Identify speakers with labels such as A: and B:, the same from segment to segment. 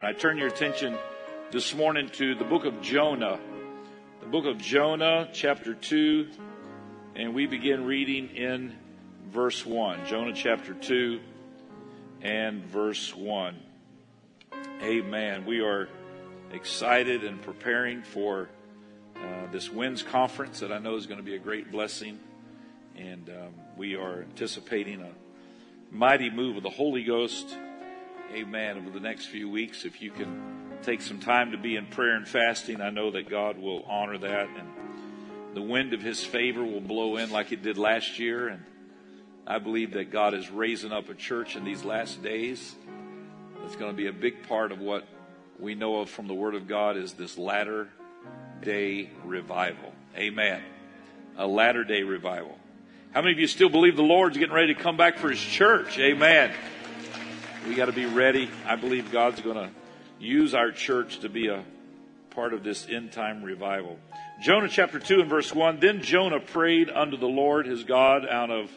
A: I turn your attention this morning to the book of Jonah. The book of Jonah, chapter 2, and we begin reading in verse 1. Jonah chapter 2 and verse 1. Amen. We are excited and preparing for uh, this WINS conference that I know is going to be a great blessing. And um, we are anticipating a mighty move of the Holy Ghost amen, over the next few weeks. If you can take some time to be in prayer and fasting, I know that God will honor that and the wind of his favor will blow in like it did last year. And I believe that God is raising up a church in these last days. It's going to be a big part of what we know of from the Word of God is this latter day revival. Amen. A latter day revival. How many of you still believe the Lord's getting ready to come back for his church? Amen. We got to be ready. I believe God's going to use our church to be a part of this end time revival. Jonah chapter 2 and verse 1. Then Jonah prayed unto the Lord his God out of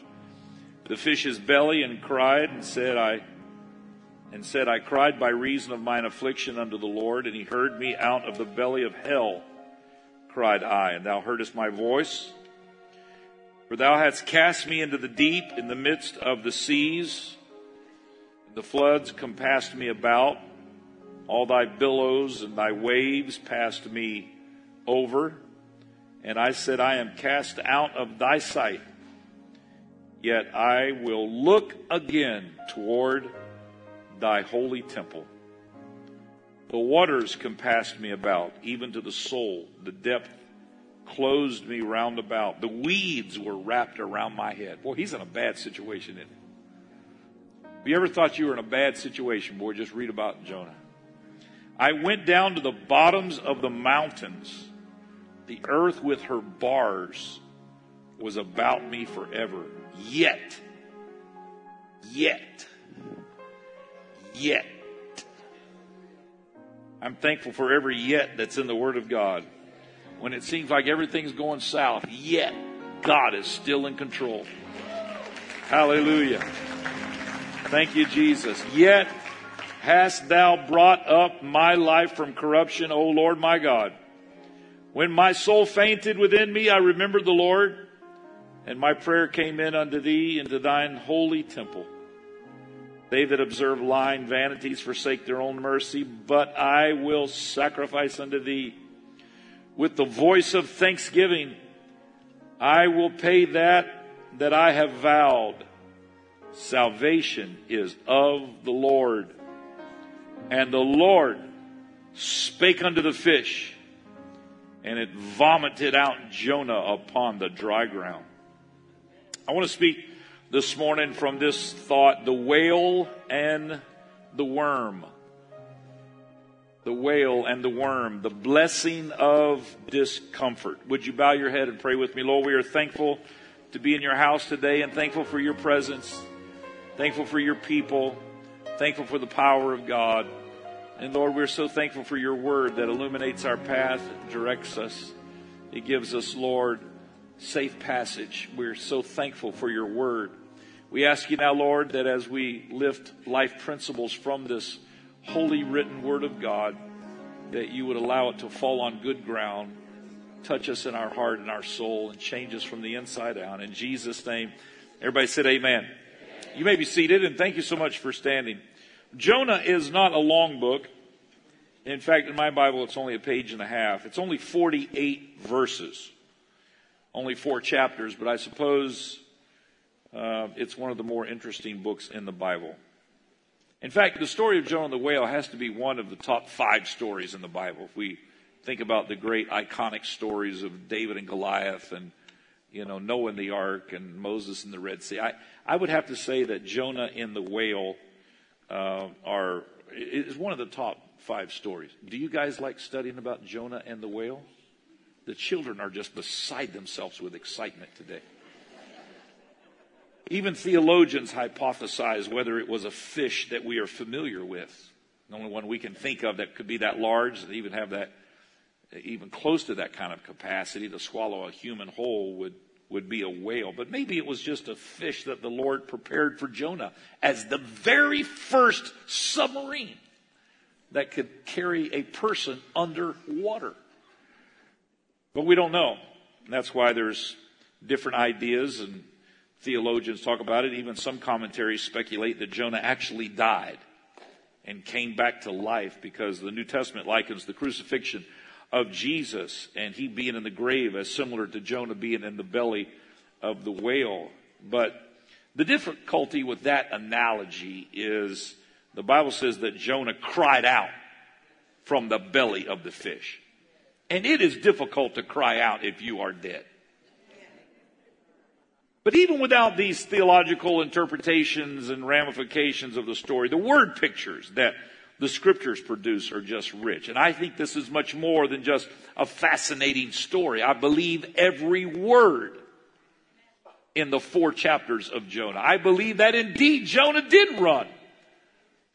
A: the fish's belly and cried and said, I and said, I cried by reason of mine affliction unto the Lord, and he heard me out of the belly of hell, cried I, and thou heardest my voice. For thou hast cast me into the deep in the midst of the seas. The floods compassed me about. All thy billows and thy waves passed me over. And I said, I am cast out of thy sight. Yet I will look again toward thy holy temple. The waters compassed me about, even to the soul. The depth closed me round about. The weeds were wrapped around my head. Boy, he's in a bad situation, isn't he? Have you ever thought you were in a bad situation? Boy, just read about Jonah. I went down to the bottoms of the mountains. The earth with her bars was about me forever. Yet, yet, yet. I'm thankful for every yet that's in the Word of God. When it seems like everything's going south, yet God is still in control. Hallelujah. Thank you, Jesus. Yet hast thou brought up my life from corruption, O Lord my God. When my soul fainted within me, I remembered the Lord, and my prayer came in unto thee into thine holy temple. They that observe lying vanities forsake their own mercy, but I will sacrifice unto thee with the voice of thanksgiving. I will pay that that I have vowed. Salvation is of the Lord. And the Lord spake unto the fish, and it vomited out Jonah upon the dry ground. I want to speak this morning from this thought the whale and the worm. The whale and the worm, the blessing of discomfort. Would you bow your head and pray with me? Lord, we are thankful to be in your house today and thankful for your presence. Thankful for your people. Thankful for the power of God. And Lord, we're so thankful for your word that illuminates our path, directs us. It gives us, Lord, safe passage. We're so thankful for your word. We ask you now, Lord, that as we lift life principles from this holy written word of God, that you would allow it to fall on good ground, touch us in our heart and our soul, and change us from the inside out. In Jesus' name, everybody said amen. You may be seated, and thank you so much for standing. Jonah is not a long book. In fact, in my Bible, it's only a page and a half. It's only 48 verses, only four chapters, but I suppose uh, it's one of the more interesting books in the Bible. In fact, the story of Jonah the whale has to be one of the top five stories in the Bible. If we think about the great iconic stories of David and Goliath and you know, Noah in the ark and Moses in the Red Sea. I, I would have to say that Jonah in the whale uh, are is one of the top five stories. Do you guys like studying about Jonah and the whale? The children are just beside themselves with excitement today. Even theologians hypothesize whether it was a fish that we are familiar with. The only one we can think of that could be that large, that even have that even close to that kind of capacity to swallow a human whole would, would be a whale. But maybe it was just a fish that the Lord prepared for Jonah as the very first submarine that could carry a person underwater. But we don't know. And that's why there's different ideas and theologians talk about it. Even some commentaries speculate that Jonah actually died and came back to life because the New Testament likens the crucifixion of Jesus and he being in the grave as similar to Jonah being in the belly of the whale. But the difficulty with that analogy is the Bible says that Jonah cried out from the belly of the fish. And it is difficult to cry out if you are dead. But even without these theological interpretations and ramifications of the story, the word pictures that the scriptures produce are just rich. And I think this is much more than just a fascinating story. I believe every word in the four chapters of Jonah. I believe that indeed Jonah did run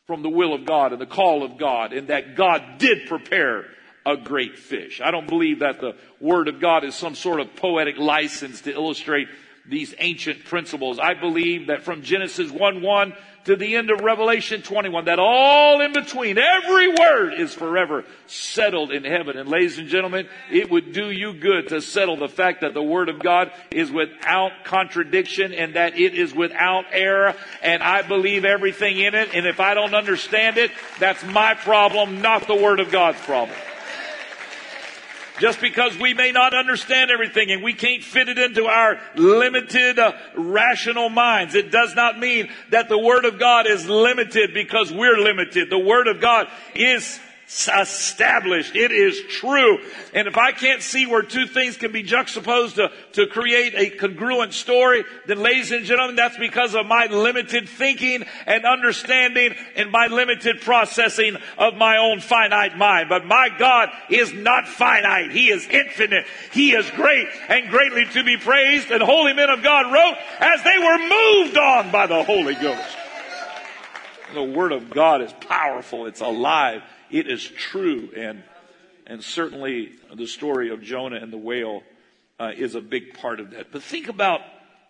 A: from the will of God and the call of God and that God did prepare a great fish. I don't believe that the word of God is some sort of poetic license to illustrate these ancient principles. I believe that from Genesis 1 1 to the end of Revelation 21, that all in between, every word is forever settled in heaven. And ladies and gentlemen, it would do you good to settle the fact that the Word of God is without contradiction and that it is without error. And I believe everything in it. And if I don't understand it, that's my problem, not the Word of God's problem. Just because we may not understand everything and we can't fit it into our limited uh, rational minds, it does not mean that the Word of God is limited because we're limited. The Word of God is established. It is true. And if I can't see where two things can be juxtaposed to, to create a congruent story, then ladies and gentlemen, that's because of my limited thinking and understanding and my limited processing of my own finite mind. But my God is not finite. He is infinite. He is great and greatly to be praised. And holy men of God wrote as they were moved on by the Holy Ghost. The Word of God is powerful. It's alive it is true. And, and certainly the story of Jonah and the whale uh, is a big part of that. But think about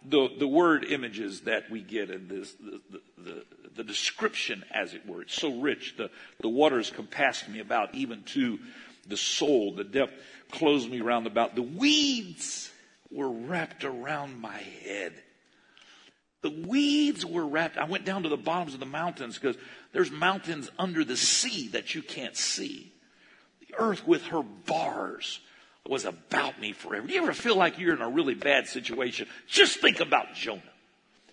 A: the, the word images that we get in this, the, the, the, description, as it were. It's so rich. The, the waters compassed me about, even to the soul. The depth closed me round about. The weeds were wrapped around my head. The weeds were wrapped. I went down to the bottoms of the mountains because there's mountains under the sea that you can't see. The earth with her bars was about me forever. Do you ever feel like you're in a really bad situation? Just think about Jonah.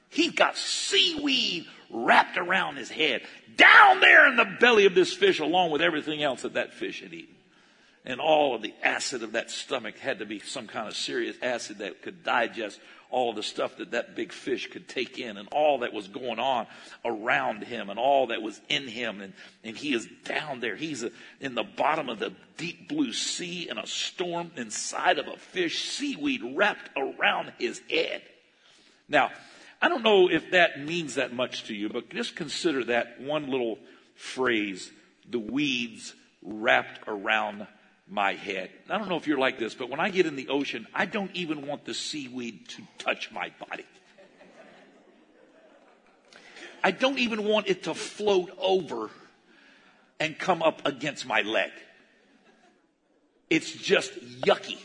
A: He got seaweed wrapped around his head down there in the belly of this fish along with everything else that that fish had eaten. And all of the acid of that stomach had to be some kind of serious acid that could digest all the stuff that that big fish could take in and all that was going on around him and all that was in him. And, and he is down there. He's a, in the bottom of the deep blue sea in a storm inside of a fish, seaweed wrapped around his head. Now, I don't know if that means that much to you, but just consider that one little phrase, the weeds wrapped around my head. I don't know if you're like this, but when I get in the ocean, I don't even want the seaweed to touch my body. I don't even want it to float over and come up against my leg. It's just yucky.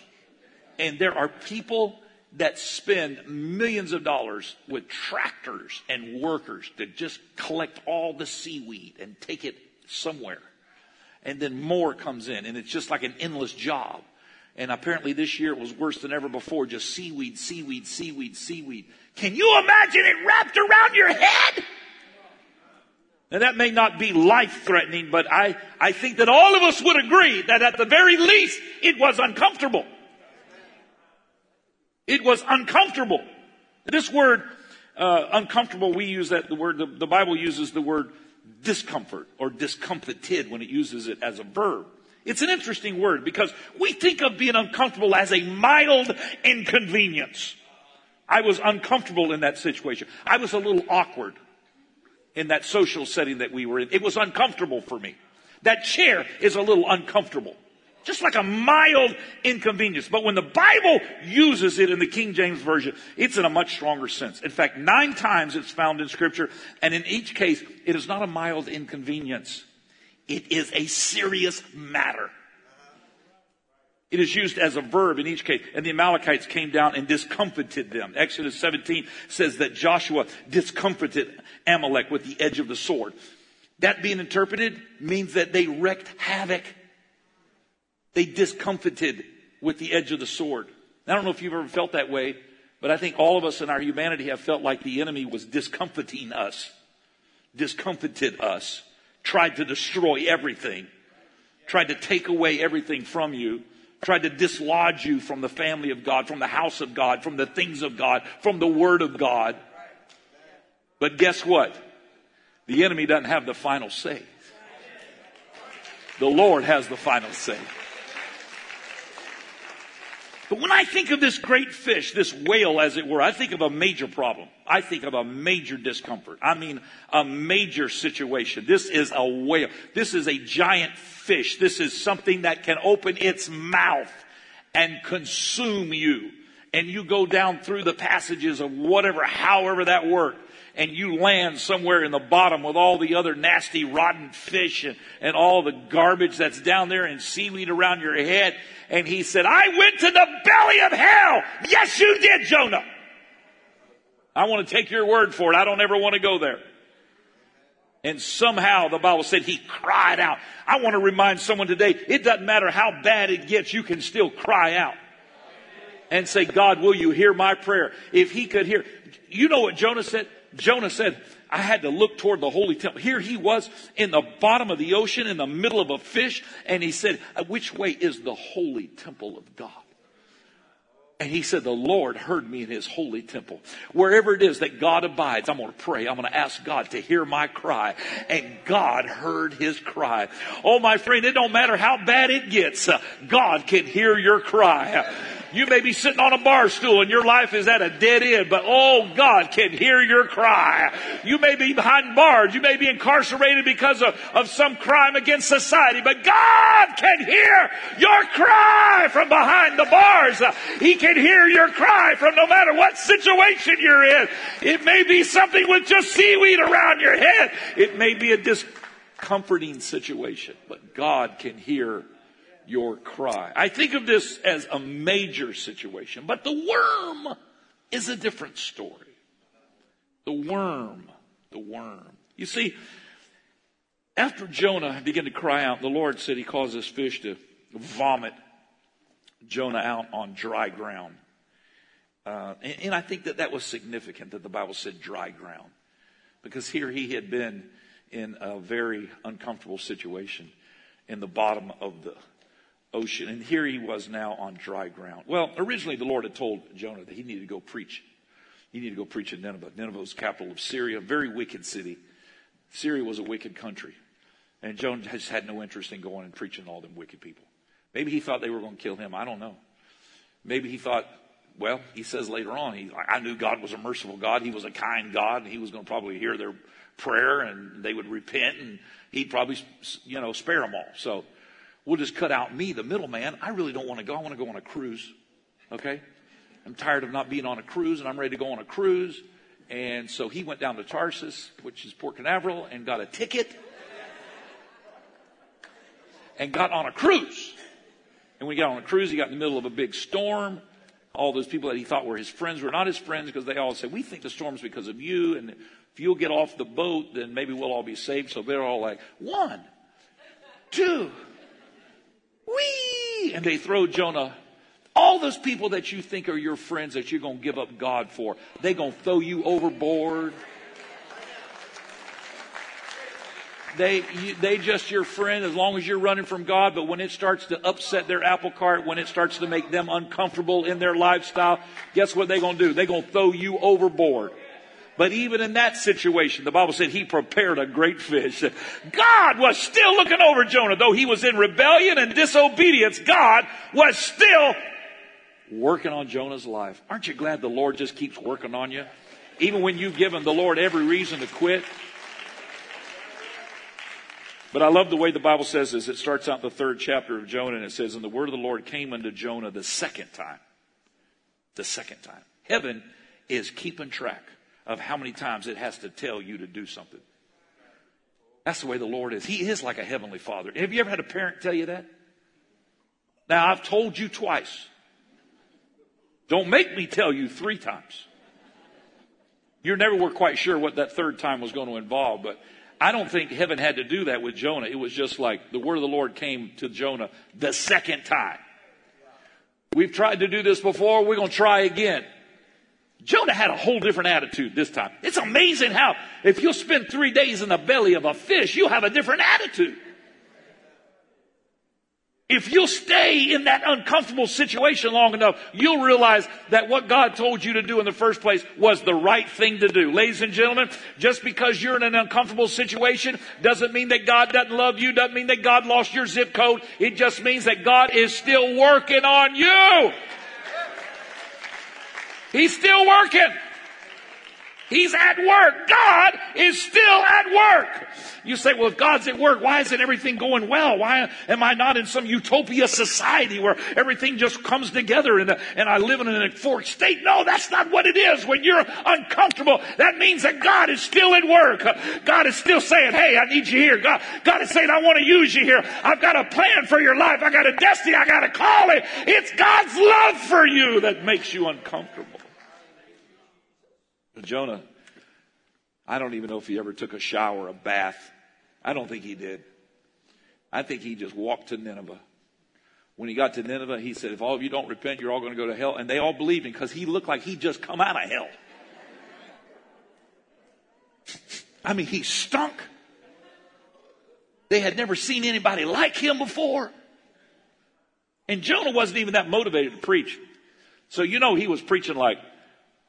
A: And there are people that spend millions of dollars with tractors and workers to just collect all the seaweed and take it somewhere and then more comes in, and it's just like an endless job. And apparently this year it was worse than ever before, just seaweed, seaweed, seaweed, seaweed. Can you imagine it wrapped around your head? And that may not be life threatening, but I, I think that all of us would agree that at the very least it was uncomfortable. It was uncomfortable. This word, uh, uncomfortable, we use that, the word, the, the Bible uses the word discomfort or discomfited when it uses it as a verb. It's an interesting word because we think of being uncomfortable as a mild inconvenience. I was uncomfortable in that situation. I was a little awkward in that social setting that we were in. It was uncomfortable for me. That chair is a little uncomfortable. Just like a mild inconvenience. But when the Bible uses it in the King James Version, it's in a much stronger sense. In fact, nine times it's found in Scripture, and in each case, it is not a mild inconvenience. It is a serious matter. It is used as a verb in each case. And the Amalekites came down and discomfited them. Exodus 17 says that Joshua discomfited Amalek with the edge of the sword. That being interpreted means that they wreaked havoc. They discomfited with the edge of the sword. I don't know if you've ever felt that way, but I think all of us in our humanity have felt like the enemy was discomfiting us, discomfited us, tried to destroy everything, tried to take away everything from you tried to dislodge you from the family of God, from the house of God, from the things of God, from the word of God. But guess what? The enemy doesn't have the final say. The Lord has the final say. But when I think of this great fish, this whale as it were, I think of a major problem. I think of a major discomfort. I mean, a major situation. This is a whale. This is a giant fish. This is something that can open its mouth and consume you. And you go down through the passages of whatever, however that worked and you land somewhere in the bottom with all the other nasty rotten fish and, and all the garbage that's down there and seaweed around your head. And he said, I went to the belly of hell. Yes, you did, Jonah. I want to take your word for it. I don't ever want to go there. And somehow the Bible said he cried out. I want to remind someone today, it doesn't matter how bad it gets, you can still cry out and say, God, will you hear my prayer? If he could hear, you know what Jonah said? Jonah said, I had to look toward the holy temple. Here he was in the bottom of the ocean in the middle of a fish. And he said, uh, which way is the holy temple of God? And he said, the Lord heard me in his holy temple. Wherever it is that God abides, I'm going to pray. I'm going to ask God to hear my cry. And God heard his cry. Oh, my friend, it don't matter how bad it gets. Uh, God can hear your cry. You may be sitting on a bar stool and your life is at a dead end, but oh, God can hear your cry. You may be behind bars. You may be incarcerated because of, of some crime against society, but God can hear your cry from behind the bars. He can hear your cry from no matter what situation you're in. It may be something with just seaweed around your head. It may be a discomforting situation, but God can hear your cry. I think of this as a major situation, but the worm is a different story. The worm, the worm. You see, after Jonah began to cry out, the Lord said he caused this fish to vomit Jonah out on dry ground. Uh, and, and I think that that was significant that the Bible said dry ground because here he had been in a very uncomfortable situation in the bottom of the ocean. And here he was now on dry ground. Well, originally the Lord had told Jonah that he needed to go preach. He needed to go preach in Nineveh. Nineveh was capital of Syria, a very wicked city. Syria was a wicked country. And Jonah just had no interest in going and preaching to all them wicked people. Maybe he thought they were going to kill him. I don't know. Maybe he thought, well, he says later on, he, I knew God was a merciful God. He was a kind God, and he was going to probably hear their prayer, and they would repent, and he'd probably, you know, spare them all. So We'll just cut out me, the middleman. I really don't want to go. I want to go on a cruise. Okay? I'm tired of not being on a cruise and I'm ready to go on a cruise. And so he went down to Tarsus, which is Port Canaveral, and got a ticket and got on a cruise. And when he got on a cruise, he got in the middle of a big storm. All those people that he thought were his friends were not his friends because they all said, We think the storm's because of you. And if you'll get off the boat, then maybe we'll all be saved. So they're all like, One, two, Whee! And they throw Jonah. All those people that you think are your friends that you're going to give up God for, they're going to throw you overboard. They, you, they just your friend as long as you're running from God. But when it starts to upset their apple cart, when it starts to make them uncomfortable in their lifestyle, guess what they're going to do? They're going to throw you overboard. But even in that situation, the Bible said he prepared a great fish. God was still looking over Jonah. Though he was in rebellion and disobedience, God was still working on Jonah's life. Aren't you glad the Lord just keeps working on you? Even when you've given the Lord every reason to quit. But I love the way the Bible says this. It starts out the third chapter of Jonah and it says, And the word of the Lord came unto Jonah the second time. The second time. Heaven is keeping track of how many times it has to tell you to do something. That's the way the Lord is. He is like a heavenly father. Have you ever had a parent tell you that? Now, I've told you twice. Don't make me tell you three times. You never were quite sure what that third time was going to involve, but I don't think heaven had to do that with Jonah. It was just like the word of the Lord came to Jonah the second time. We've tried to do this before. We're going to try again. Jonah had a whole different attitude this time. It's amazing how if you'll spend three days in the belly of a fish, you'll have a different attitude. If you'll stay in that uncomfortable situation long enough, you'll realize that what God told you to do in the first place was the right thing to do. Ladies and gentlemen, just because you're in an uncomfortable situation doesn't mean that God doesn't love you, doesn't mean that God lost your zip code. It just means that God is still working on you. He's still working. He's at work. God is still at work. You say, well, if God's at work, why isn't everything going well? Why am I not in some utopia society where everything just comes together and, and I live in an euphoric state? No, that's not what it is. When you're uncomfortable, that means that God is still at work. God is still saying, hey, I need you here. God, God is saying, I want to use you here. I've got a plan for your life. I got a destiny. I got a calling. It's God's love for you that makes you uncomfortable. Jonah, I don't even know if he ever took a shower, a bath. I don't think he did. I think he just walked to Nineveh. When he got to Nineveh, he said, if all of you don't repent, you're all going to go to hell. And they all believed him because he looked like he'd just come out of hell. I mean, he stunk. They had never seen anybody like him before. And Jonah wasn't even that motivated to preach. So you know he was preaching like,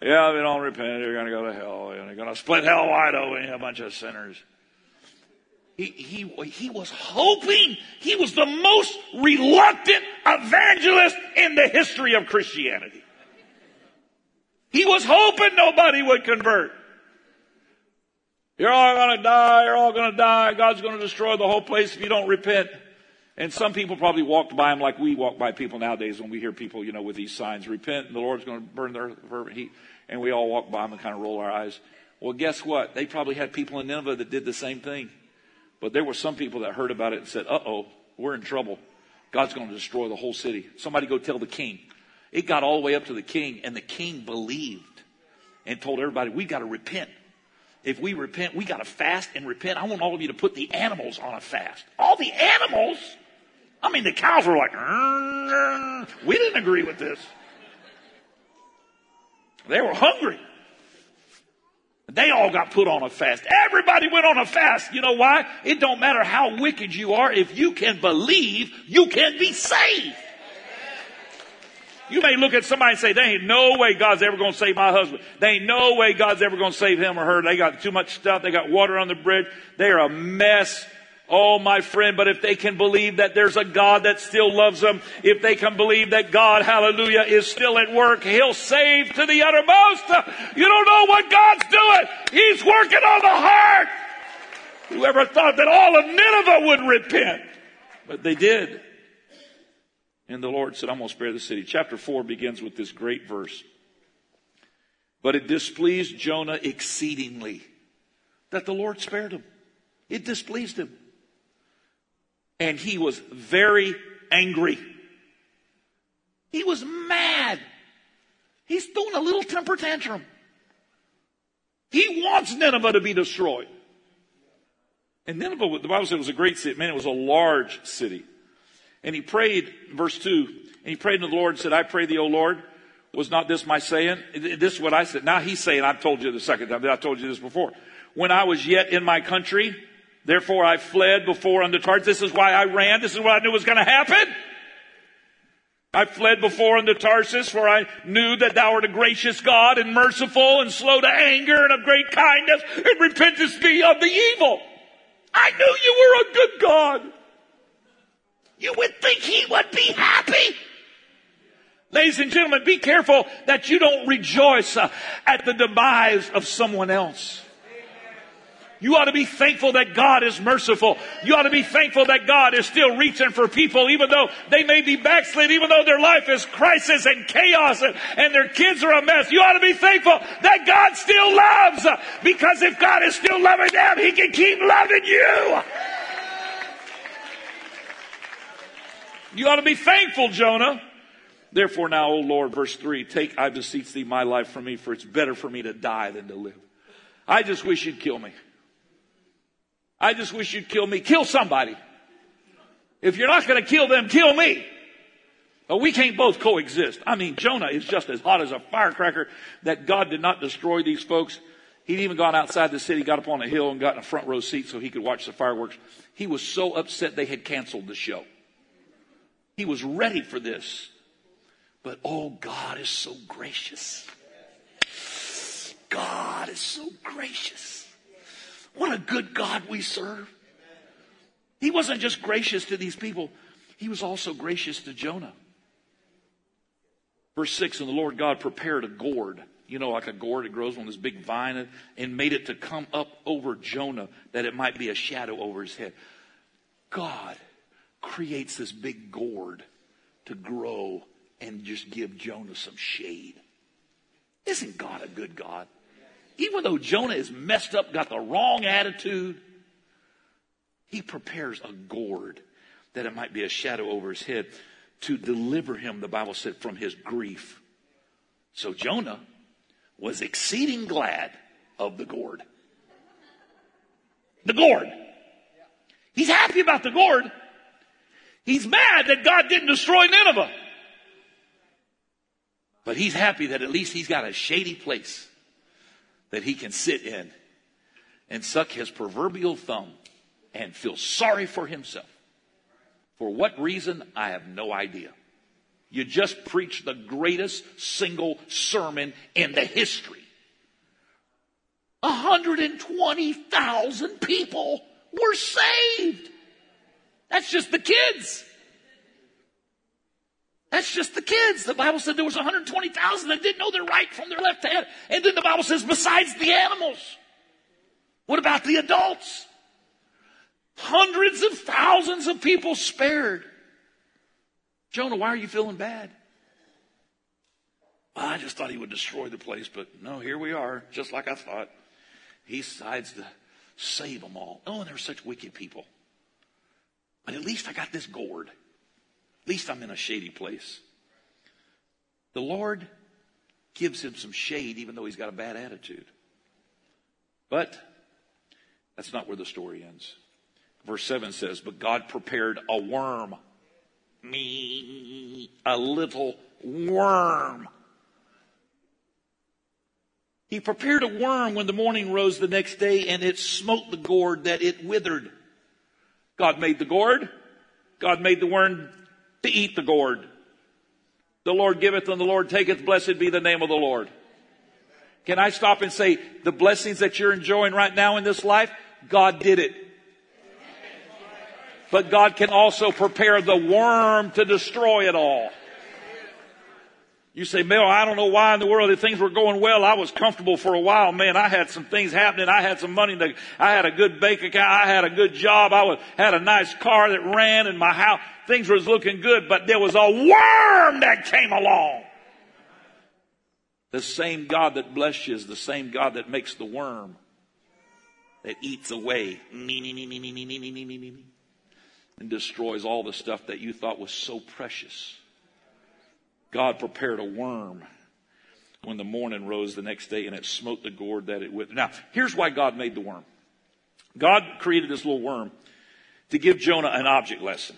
A: yeah, if you don't repent, you're going to go to hell. You're going to split hell wide open, a bunch of sinners. He, he, he was hoping he was the most reluctant evangelist in the history of Christianity. He was hoping nobody would convert. You're all going to die. You're all going to die. God's going to destroy the whole place if you don't repent. And some people probably walked by him like we walk by people nowadays when we hear people, you know, with these signs, repent and the Lord's going to burn their fervent heat. And we all walk by them and kind of roll our eyes. Well, guess what? They probably had people in Nineveh that did the same thing. But there were some people that heard about it and said, uh oh, we're in trouble. God's going to destroy the whole city. Somebody go tell the king. It got all the way up to the king and the king believed and told everybody, we've got to repent. If we repent, we got to fast and repent. I want all of you to put the animals on a fast. All the animals? I mean, the cows were like, we didn't agree with this. They were hungry. They all got put on a fast. Everybody went on a fast. You know why? It don't matter how wicked you are. If you can believe, you can be saved. You may look at somebody and say, there ain't no way God's ever going to save my husband. There ain't no way God's ever going to save him or her. They got too much stuff. They got water on the bridge. They're a mess. Oh, my friend, but if they can believe that there's a God that still loves them, if they can believe that God, hallelujah, is still at work, He'll save to the uttermost. You don't know what God's doing. He's working on the heart. Whoever thought that all of Nineveh would repent? But they did. And the Lord said, I'm going to spare the city. Chapter 4 begins with this great verse. But it displeased Jonah exceedingly that the Lord spared him. It displeased him and he was very angry. He was mad. He's throwing a little temper tantrum. He wants Nineveh to be destroyed. And Nineveh, the Bible said, was a great city. Man, it was a large city. And he prayed, verse 2, and he prayed to the Lord and said, I pray thee, O Lord, was not this my saying? This is what I said. Now he's saying, I've told you the second time, that I told you this before. When I was yet in my country, Therefore I fled before unto Tarshish. This is why I ran. This is what I knew was going to happen. I fled before unto Tarsus, for I knew that thou art a gracious God and merciful and slow to anger and of great kindness and repentest thee of the evil. I knew you were a good God. You would think he would be happy. Ladies and gentlemen, be careful that you don't rejoice uh, at the demise of someone else. You ought to be thankful that God is merciful. You ought to be thankful that God is still reaching for people, even though they may be backslid, even though their life is crisis and chaos and, and their kids are a mess. You ought to be thankful that God still loves. Because if God is still loving them, He can keep loving you. You ought to be thankful, Jonah. Therefore now, O Lord, verse 3, take, I beseech thee, my life from me, for it's better for me to die than to live. I just wish you'd kill me. I just wish you'd kill me. Kill somebody. If you're not going to kill them, kill me. But we can't both coexist. I mean, Jonah is just as hot as a firecracker that God did not destroy these folks. He'd even gone outside the city, got up on a hill and got in a front row seat so he could watch the fireworks. He was so upset they had canceled the show. He was ready for this. But oh, God is so gracious. God is so gracious. What a good God we serve. He wasn't just gracious to these people, he was also gracious to Jonah. Verse 6 And the Lord God prepared a gourd, you know, like a gourd, it grows on this big vine, and made it to come up over Jonah that it might be a shadow over his head. God creates this big gourd to grow and just give Jonah some shade. Isn't God a good God? Even though Jonah is messed up, got the wrong attitude, he prepares a gourd that it might be a shadow over his head to deliver him, the Bible said, from his grief. So Jonah was exceeding glad of the gourd. The gourd. He's happy about the gourd. He's mad that God didn't destroy Nineveh. But he's happy that at least he's got a shady place that he can sit in and suck his proverbial thumb and feel sorry for himself. For what reason, I have no idea. You just preached the greatest single sermon in the history. 120,000 people were saved. That's just the kids. That's just the kids. The Bible said there was 120,000 that didn't know their right from their left hand. And then the Bible says besides the animals. What about the adults? Hundreds of thousands of people spared. Jonah, why are you feeling bad? I just thought he would destroy the place, but no, here we are, just like I thought. He decides to save them all. Oh, and they're such wicked people. But at least I got this gourd. At least I'm in a shady place. The Lord gives him some shade, even though he's got a bad attitude. But that's not where the story ends. Verse 7 says, But God prepared a worm. Me, a little worm. He prepared a worm when the morning rose the next day, and it smote the gourd that it withered. God made the gourd. God made the worm to eat the gourd. The Lord giveth and the Lord taketh. Blessed be the name of the Lord. Can I stop and say the blessings that you're enjoying right now in this life, God did it. But God can also prepare the worm to destroy it all. You say, Mel, I don't know why in the world if things were going well. I was comfortable for a while. Man, I had some things happening. I had some money. To, I had a good bank account. I had a good job. I was, had a nice car that ran in my house. Things was looking good, but there was a worm that came along. The same God that blesses you is the same God that makes the worm that eats away and destroys all the stuff that you thought was so precious. God prepared a worm when the morning rose the next day and it smote the gourd that it with. Now, here's why God made the worm. God created this little worm to give Jonah an object lesson.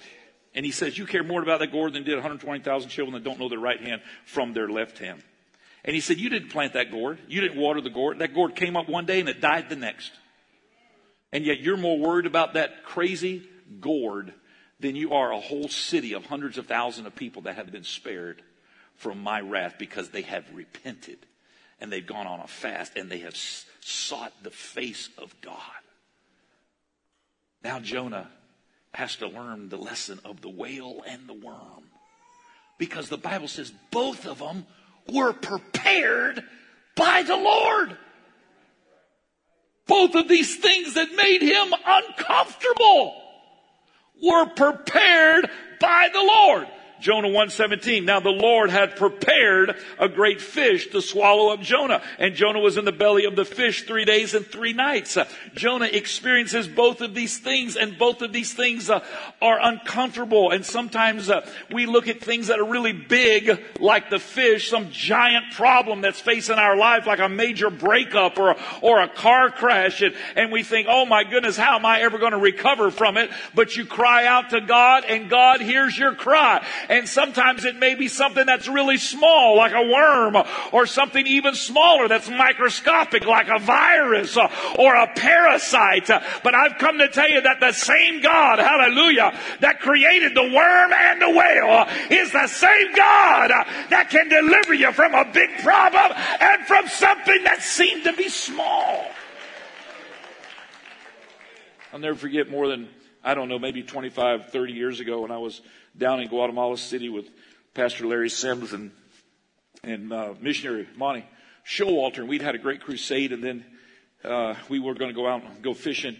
A: And he says, you care more about that gourd than did 120,000 children that don't know their right hand from their left hand. And he said, you didn't plant that gourd. You didn't water the gourd. That gourd came up one day and it died the next. And yet you're more worried about that crazy gourd than you are a whole city of hundreds of thousands of people that have been spared from my wrath because they have repented and they've gone on a fast and they have sought the face of God. Now Jonah has to learn the lesson of the whale and the worm because the Bible says both of them were prepared by the Lord. both of these things that made him uncomfortable were prepared by the Lord. Jonah 117. Now the Lord had prepared a great fish to swallow up Jonah. And Jonah was in the belly of the fish three days and three nights. Jonah experiences both of these things and both of these things uh, are uncomfortable. And sometimes uh, we look at things that are really big, like the fish, some giant problem that's facing our life, like a major breakup or, or a car crash. And, and we think, oh my goodness, how am I ever going to recover from it? But you cry out to God and God hears your cry. And sometimes it may be something that's really small, like a worm, or something even smaller that's microscopic, like a virus or a parasite. But I've come to tell you that the same God, hallelujah, that created the worm and the whale is the same God that can deliver you from a big problem and from something that seemed to be small. I'll never forget more than, I don't know, maybe 25, 30 years ago when I was down in Guatemala City with Pastor Larry Sims and and uh, missionary Monty Showalter, and we'd had a great crusade, and then uh, we were going to go out and go fishing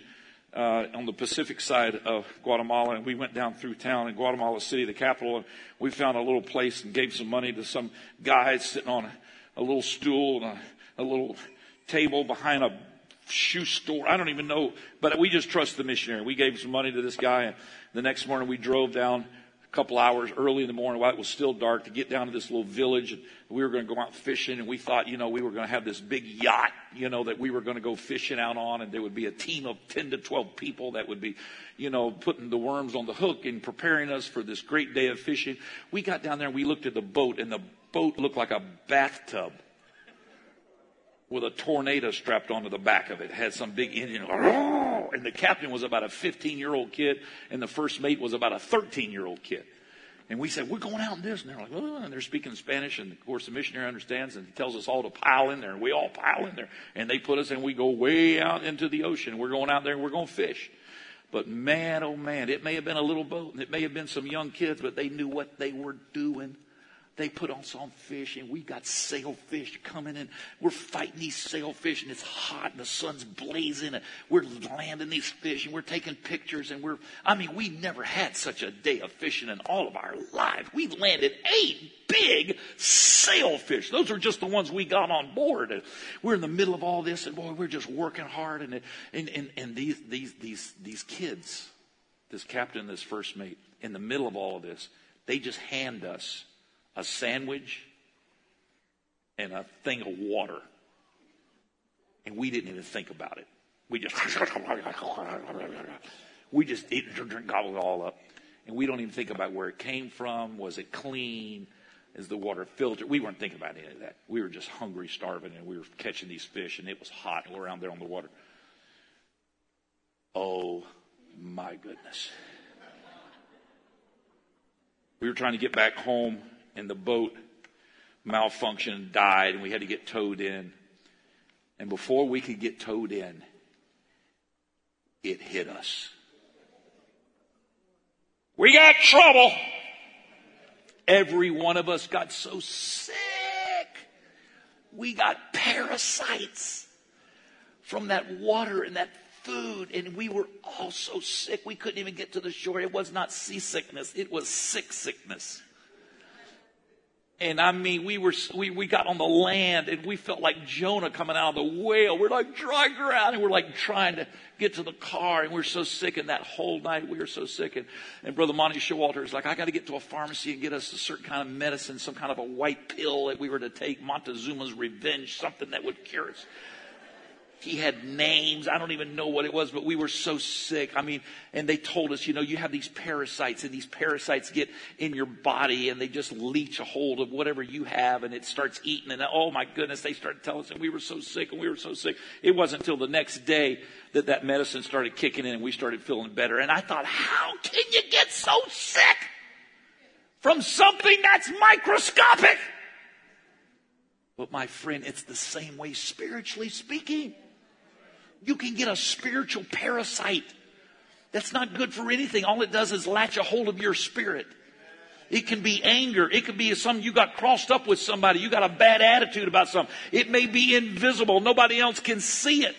A: uh, on the Pacific side of Guatemala, and we went down through town in Guatemala City, the capital, and we found a little place and gave some money to some guy sitting on a, a little stool and a, a little table behind a shoe store. I don't even know, but we just trust the missionary. We gave some money to this guy, and the next morning we drove down couple hours early in the morning while it was still dark to get down to this little village. And we were going to go out fishing and we thought, you know, we were going to have this big yacht, you know, that we were going to go fishing out on and there would be a team of 10 to 12 people that would be, you know, putting the worms on the hook and preparing us for this great day of fishing. We got down there and we looked at the boat and the boat looked like a bathtub with a tornado strapped onto the back of it. it had some big engine. And the captain was about a 15 year old kid, and the first mate was about a 13 year old kid. And we said, We're going out in this. And they're like, oh, and they're speaking Spanish. And of course, the missionary understands and he tells us all to pile in there. And we all pile in there. And they put us and we go way out into the ocean. We're going out there and we're going to fish. But man, oh man, it may have been a little boat and it may have been some young kids, but they knew what they were doing. They put on fish and we got sailfish coming in. We're fighting these sailfish and it's hot and the sun's blazing and we're landing these fish and we're taking pictures and we're, I mean, we never had such a day of fishing in all of our lives. We landed eight big sailfish. Those are just the ones we got on board. And we're in the middle of all this and boy, we're just working hard and, and, and, and these, these, these, these kids, this captain, this first mate, in the middle of all of this, they just hand us a sandwich, and a thing of water. And we didn't even think about it. We just, we just ate and drink, gobbled it all up. And we don't even think about where it came from. Was it clean? Is the water filtered? We weren't thinking about any of that. We were just hungry, starving, and we were catching these fish, and it was hot, we're around there on the water. Oh my goodness. We were trying to get back home and the boat malfunctioned, died, and we had to get towed in. And before we could get towed in, it hit us. We got trouble. Every one of us got so sick. We got parasites from that water and that food, and we were all so sick we couldn't even get to the shore. It was not seasickness, it was sick sickness. And I mean, we were, we, we got on the land and we felt like Jonah coming out of the whale. We're like dry ground and we're like trying to get to the car and we we're so sick. And that whole night we were so sick. And, and Brother Monty Showalter is like, I got to get to a pharmacy and get us a certain kind of medicine, some kind of a white pill that we were to take, Montezuma's revenge, something that would cure us. He had names. I don't even know what it was, but we were so sick. I mean, and they told us, you know, you have these parasites and these parasites get in your body and they just leech a hold of whatever you have and it starts eating. And oh my goodness, they started telling us and we were so sick and we were so sick. It wasn't until the next day that that medicine started kicking in and we started feeling better. And I thought, how can you get so sick from something that's microscopic? But my friend, it's the same way spiritually speaking. You can get a spiritual parasite that's not good for anything. All it does is latch a hold of your spirit. It can be anger. It could be some you got crossed up with somebody. You got a bad attitude about something. It may be invisible. Nobody else can see it.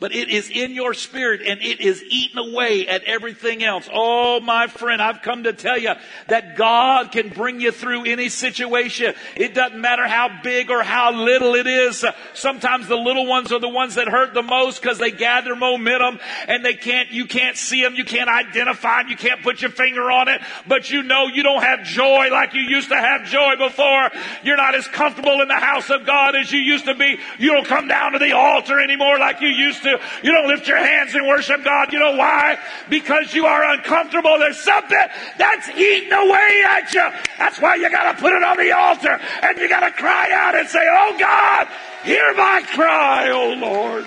A: But it is in your spirit and it is eating away at everything else. Oh, my friend, I've come to tell you that God can bring you through any situation. It doesn't matter how big or how little it is. Sometimes the little ones are the ones that hurt the most because they gather momentum and they can't, you can't see them, you can't identify them, you can't put your finger on it, but you know you don't have joy like you used to have joy before. You're not as comfortable in the house of God as you used to be. You don't come down to the altar anymore like you used to. You don't lift your hands and worship God. You know why? Because you are uncomfortable. There's something that's eating away at you. That's why you gotta put it on the altar and you gotta cry out and say, Oh God, hear my cry, oh Lord.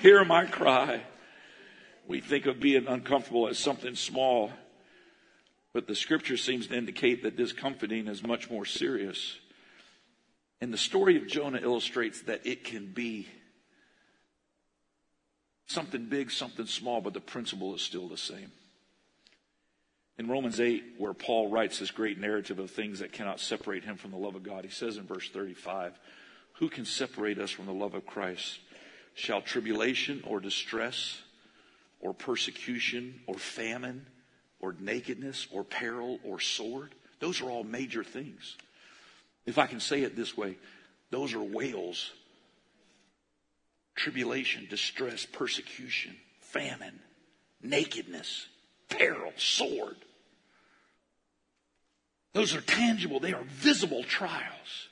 A: Hear my cry. We think of being uncomfortable as something small, but the scripture seems to indicate that discomforting is much more serious. And the story of Jonah illustrates that it can be something big, something small, but the principle is still the same. In Romans 8, where Paul writes this great narrative of things that cannot separate him from the love of God, he says in verse 35, Who can separate us from the love of Christ? Shall tribulation or distress or persecution or famine or nakedness or peril or sword? Those are all major things. If I can say it this way, those are whales. Tribulation, distress, persecution, famine, nakedness, peril, sword. Those are tangible, they are visible trials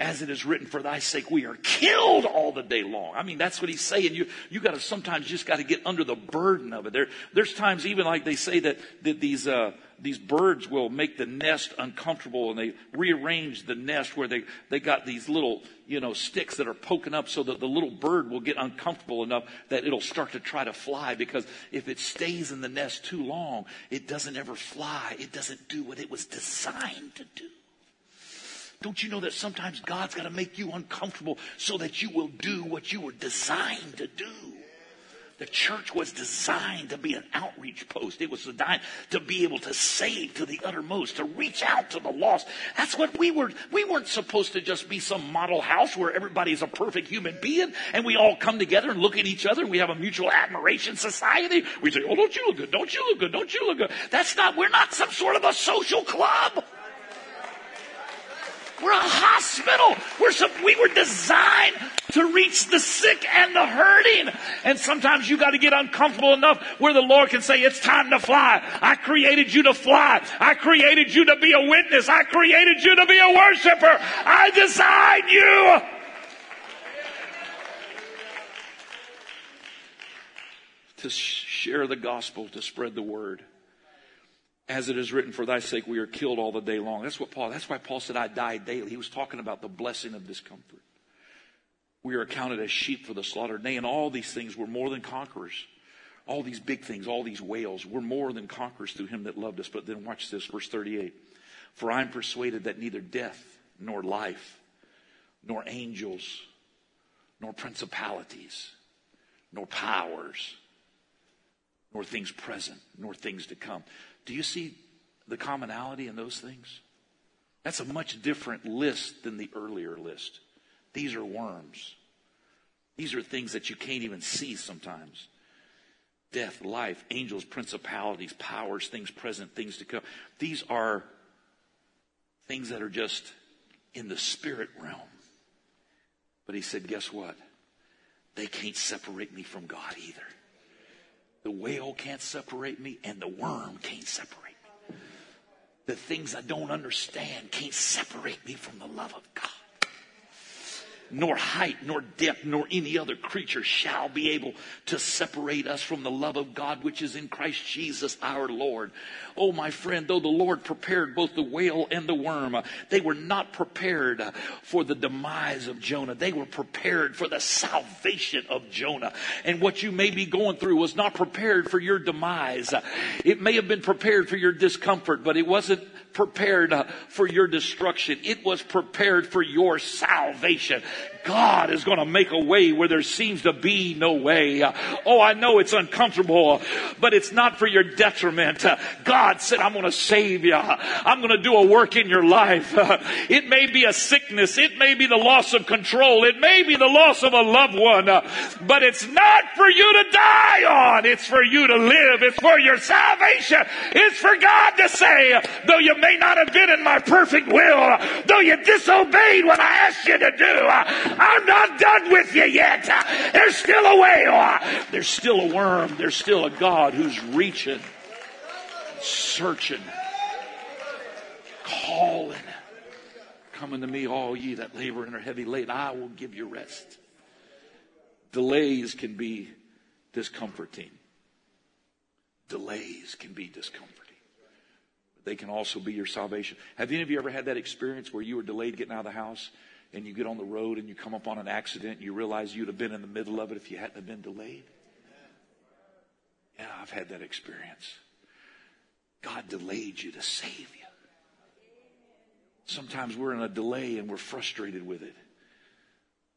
A: as it is written, for thy sake we are killed all the day long. I mean, that's what he's saying. You, you gotta sometimes just gotta get under the burden of it. There, there's times even like they say that, that these, uh, these birds will make the nest uncomfortable and they rearrange the nest where they, they got these little, you know, sticks that are poking up so that the little bird will get uncomfortable enough that it'll start to try to fly because if it stays in the nest too long, it doesn't ever fly. It doesn't do what it was designed to do. Don't you know that sometimes God's got to make you uncomfortable so that you will do what you were designed to do? The church was designed to be an outreach post. It was designed to be able to save to the uttermost, to reach out to the lost. That's what we were. We weren't supposed to just be some model house where everybody's a perfect human being and we all come together and look at each other and we have a mutual admiration society. We say, oh, don't you look good? Don't you look good? Don't you look good? That's not, we're not some sort of a social club. We're a hospital. We're some, we were designed to reach the sick and the hurting. And sometimes you got to get uncomfortable enough where the Lord can say, it's time to fly. I created you to fly. I created you to be a witness. I created you to be a worshiper. I designed you. To share the gospel, to spread the word as it is written, for thy sake we are killed all the day long. That's what Paul, that's why Paul said, I die daily. He was talking about the blessing of discomfort. We are accounted as sheep for the slaughter. Nay, in all these things we're more than conquerors. All these big things, all these whales, we're more than conquerors through him that loved us. But then watch this, verse 38. For I am persuaded that neither death, nor life, nor angels, nor principalities, nor powers, nor things present, nor things to come. Do you see the commonality in those things? That's a much different list than the earlier list. These are worms. These are things that you can't even see sometimes. Death, life, angels, principalities, powers, things present, things to come. These are things that are just in the spirit realm. But he said, guess what? They can't separate me from God either. The whale can't separate me, and the worm can't separate me. The things I don't understand can't separate me from the love of God nor height, nor depth, nor any other creature shall be able to separate us from the love of God which is in Christ Jesus our Lord. Oh, my friend, though the Lord prepared both the whale and the worm, uh, they were not prepared uh, for the demise of Jonah. They were prepared for the salvation of Jonah. And what you may be going through was not prepared for your demise. Uh, it may have been prepared for your discomfort, but it wasn't prepared uh, for your destruction. It was prepared for your salvation. God is going to make a way where there seems to be no way. Oh, I know it's uncomfortable, but it's not for your detriment. God said, I'm going to save you. I'm going to do a work in your life. It may be a sickness. It may be the loss of control. It may be the loss of a loved one, but it's not for you to die on. It's for you to live. It's for your salvation. It's for God to say, though you may not have been in my perfect will, though you disobeyed what I asked you to do, I'm not done with you yet. There's still a way. There's still a worm. There's still a God who's reaching, searching, calling. Coming to me, all ye that labor and are heavy laden, I will give you rest. Delays can be discomforting. Delays can be discomforting. They can also be your salvation. Have any of you ever had that experience where you were delayed getting out of the house and you get on the road and you come up on an accident and you realize you'd have been in the middle of it if you hadn't have been delayed? Yeah, I've had that experience. God delayed you to save you. Sometimes we're in a delay and we're frustrated with it.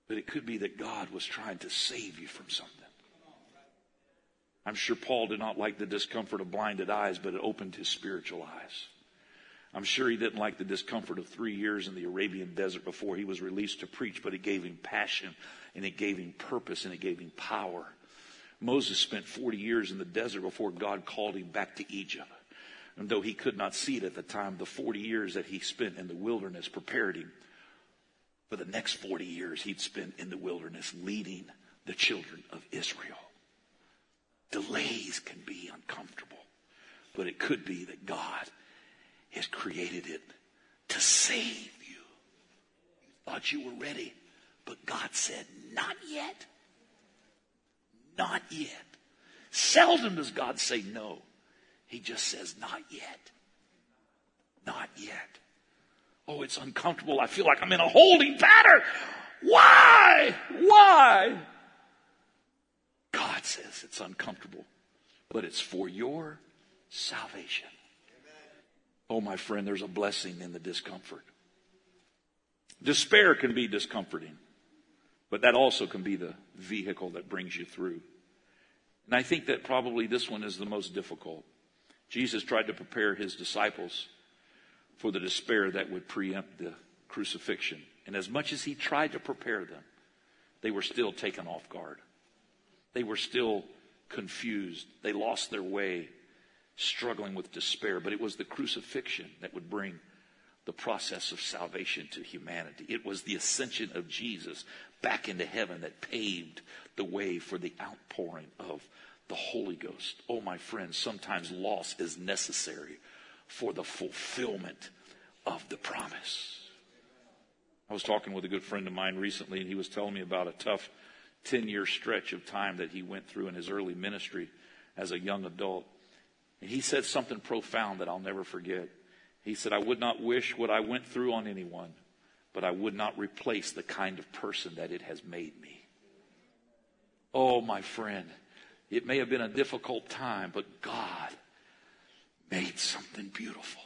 A: But it could be that God was trying to save you from something. I'm sure Paul did not like the discomfort of blinded eyes, but it opened his spiritual eyes. I'm sure he didn't like the discomfort of three years in the Arabian desert before he was released to preach, but it gave him passion and it gave him purpose and it gave him power. Moses spent 40 years in the desert before God called him back to Egypt. And though he could not see it at the time, the 40 years that he spent in the wilderness prepared him for the next 40 years he'd spent in the wilderness leading the children of Israel. Delays can be uncomfortable, but it could be that God has created it to save you. You thought you were ready, but God said, not yet. Not yet. Seldom does God say no. He just says, not yet. Not yet. Oh, it's uncomfortable. I feel like I'm in a holding pattern. Why? Why? God says it's uncomfortable, but it's for your salvation. Oh, my friend, there's a blessing in the discomfort. Despair can be discomforting, but that also can be the vehicle that brings you through. And I think that probably this one is the most difficult. Jesus tried to prepare his disciples for the despair that would preempt the crucifixion. And as much as he tried to prepare them, they were still taken off guard. They were still confused. They lost their way, struggling with despair. But it was the crucifixion that would bring the process of salvation to humanity. It was the ascension of Jesus back into heaven that paved the way for the outpouring of the Holy Ghost. Oh, my friends, sometimes loss is necessary for the fulfillment of the promise. I was talking with a good friend of mine recently, and he was telling me about a tough 10 year stretch of time that he went through in his early ministry as a young adult. And he said something profound that I'll never forget. He said, I would not wish what I went through on anyone, but I would not replace the kind of person that it has made me. Oh, my friend, it may have been a difficult time, but God made something beautiful.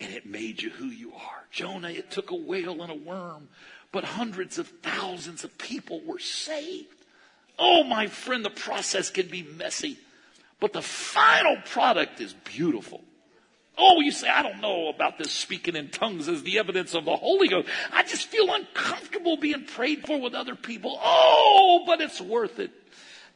A: And it made you who you are. Jonah, it took a whale and a worm, but hundreds of thousands of people were saved. Oh, my friend, the process can be messy, but the final product is beautiful. Oh, you say, I don't know about this speaking in tongues as the evidence of the Holy Ghost. I just feel uncomfortable being prayed for with other people. Oh, but it's worth it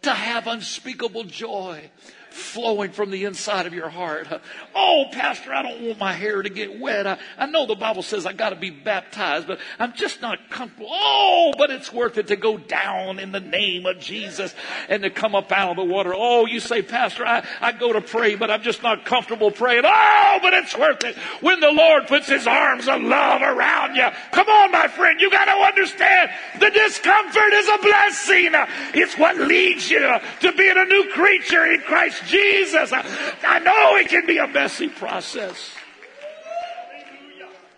A: to have unspeakable joy flowing from the inside of your heart. Oh, Pastor, I don't want my hair to get wet. I, I know the Bible says I got to be baptized, but I'm just not comfortable. Oh, but it's worth it to go down in the name of Jesus and to come up out of the water. Oh, you say, Pastor, I, I go to pray, but I'm just not comfortable praying. Oh, but it's worth it when the Lord puts his arms of love around you. Come on, my friend, you got to understand the discomfort is a blessing. It's what leads you to being a new creature in Christ Jesus. I know it can be a messy process.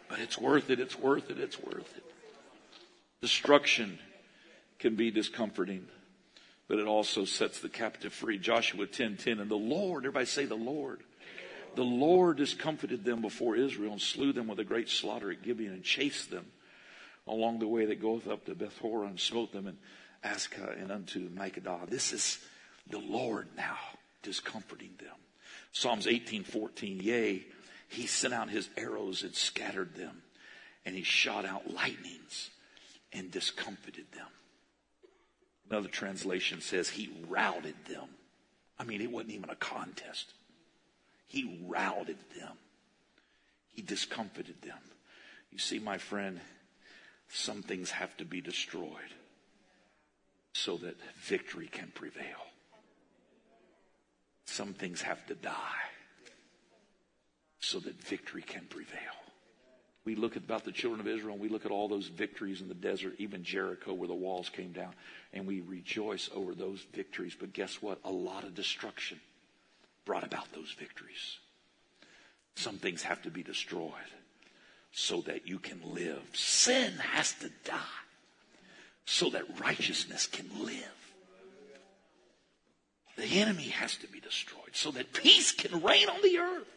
A: But it's worth it, it's worth it, it's worth it. Destruction can be discomforting, but it also sets the captive free. Joshua 10 10, and the Lord, everybody say the Lord. The Lord discomfited them before Israel and slew them with a great slaughter at Gibeon and chased them along the way that goeth up to Beth Horon, smote them in Azekah and unto Makkedah. This is the Lord now discomforting them. Psalms 18:14, yea, he sent out his arrows and scattered them, and he shot out lightnings and discomfited them. Another translation says he routed them. I mean, it wasn't even a contest. He routed them. He discomfited them. You see, my friend, some things have to be destroyed so that victory can prevail. Some things have to die so that victory can prevail. We look at about the children of Israel and we look at all those victories in the desert, even Jericho where the walls came down, and we rejoice over those victories. But guess what? A lot of destruction brought about those victories. Some things have to be destroyed so that you can live. Sin has to die so that righteousness can live. The enemy has to be destroyed so that peace can reign on the earth.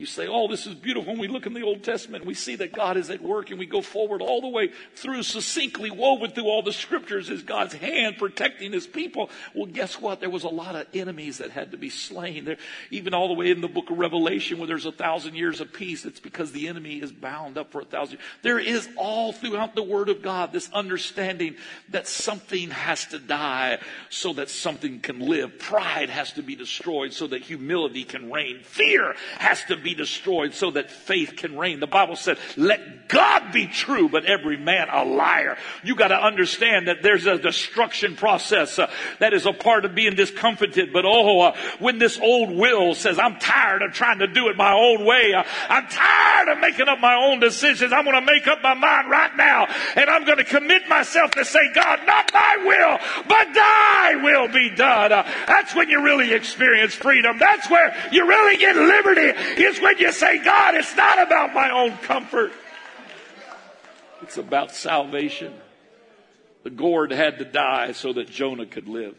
A: You say, oh, this is beautiful. When we look in the Old Testament, we see that God is at work and we go forward all the way through, succinctly woven through all the scriptures is God's hand protecting his people. Well, guess what? There was a lot of enemies that had to be slain. There, even all the way in the book of Revelation where there's a thousand years of peace, it's because the enemy is bound up for a thousand years. There is all throughout the Word of God this understanding that something has to die so that something can live. Pride has to be destroyed so that humility can reign. Fear has to be be destroyed so that faith can reign. The Bible said, let God be true, but every man a liar. You got to understand that there's a destruction process uh, that is a part of being discomfited. But oh, uh, when this old will says, I'm tired of trying to do it my own way. Uh, I'm tired of making up my own decisions. I'm going to make up my mind right now and I'm going to commit myself to say, God, not my will, but thy will be done. Uh, that's when you really experience freedom. That's where you really get liberty when you say, God, it's not about my own comfort. It's about salvation. The gourd had to die so that Jonah could live.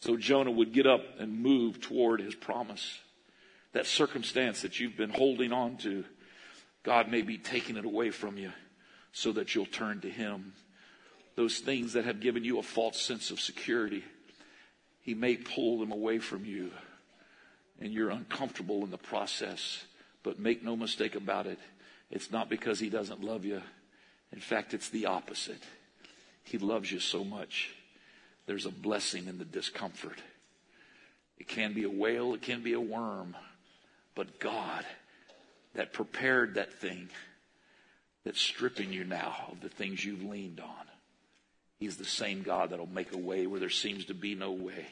A: So Jonah would get up and move toward his promise. That circumstance that you've been holding on to, God may be taking it away from you so that you'll turn to him. Those things that have given you a false sense of security, he may pull them away from you and you're uncomfortable in the process. But make no mistake about it, it's not because he doesn't love you. In fact, it's the opposite. He loves you so much. There's a blessing in the discomfort. It can be a whale, it can be a worm, but God that prepared that thing that's stripping you now of the things you've leaned on. He's the same God that'll make a way where there seems to be no way.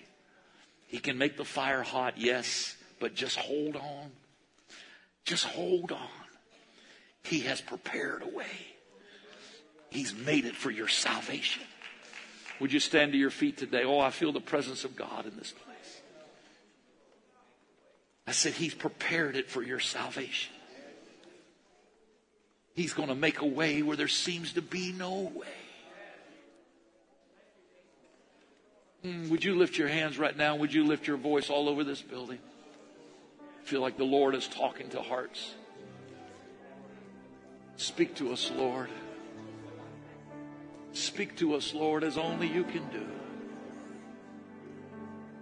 A: He can make the fire hot, yes, but just hold on. Just hold on. He has prepared a way. He's made it for your salvation. Would you stand to your feet today? Oh, I feel the presence of God in this place. I said, He's prepared it for your salvation. He's going to make a way where there seems to be no way. Mm, would you lift your hands right now? Would you lift your voice all over this building? Feel like the Lord is talking to hearts. Speak to us, Lord. Speak to us, Lord, as only you can do.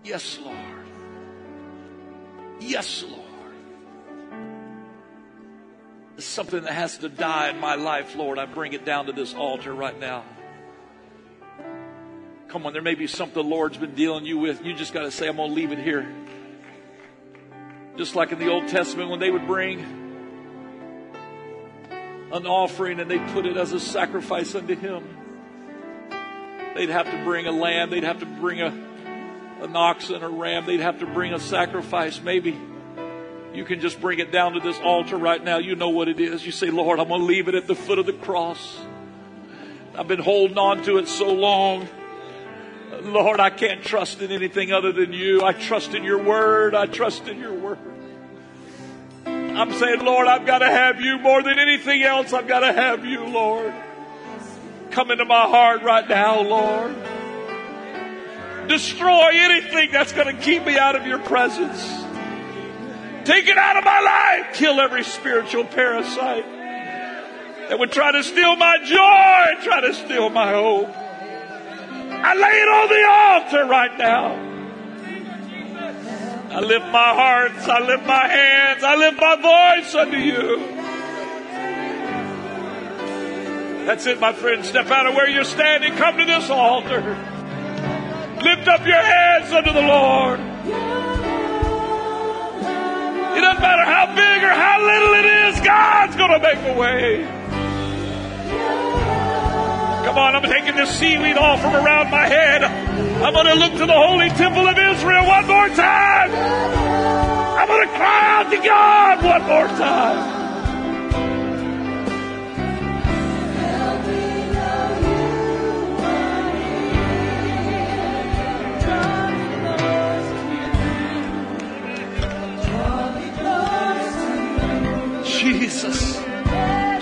A: Yes, Lord. Yes, Lord. It's something that has to die in my life, Lord. I bring it down to this altar right now. Come on, there may be something the Lord's been dealing you with. You just got to say, I'm going to leave it here. Just like in the Old Testament when they would bring an offering and they'd put it as a sacrifice unto Him. They'd have to bring a lamb, they'd have to bring a, an oxen or ram, they'd have to bring a sacrifice. Maybe you can just bring it down to this altar right now. You know what it is. You say, Lord, I'm going to leave it at the foot of the cross. I've been holding on to it so long. Lord, I can't trust in anything other than you. I trust in your word. I trust in your word. I'm saying, Lord, I've got to have you more than anything else. I've got to have you, Lord. Come into my heart right now, Lord. Destroy anything that's going to keep me out of your presence. Take it out of my life. Kill every spiritual parasite. that would try to steal my joy, try to steal my hope. I lay it on the altar right now. I lift my hearts, I lift my hands, I lift my voice unto you. That's it, my friend. Step out of where you're standing. Come to this altar. Lift up your hands unto the Lord. It doesn't matter how big or how little it is, God's going to make a way. Come on, I'm taking this seaweed off from around my head. I'm going to look to the holy temple of Israel one more time. I'm going to cry out to God one more time. Jesus.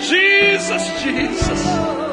A: Jesus, Jesus.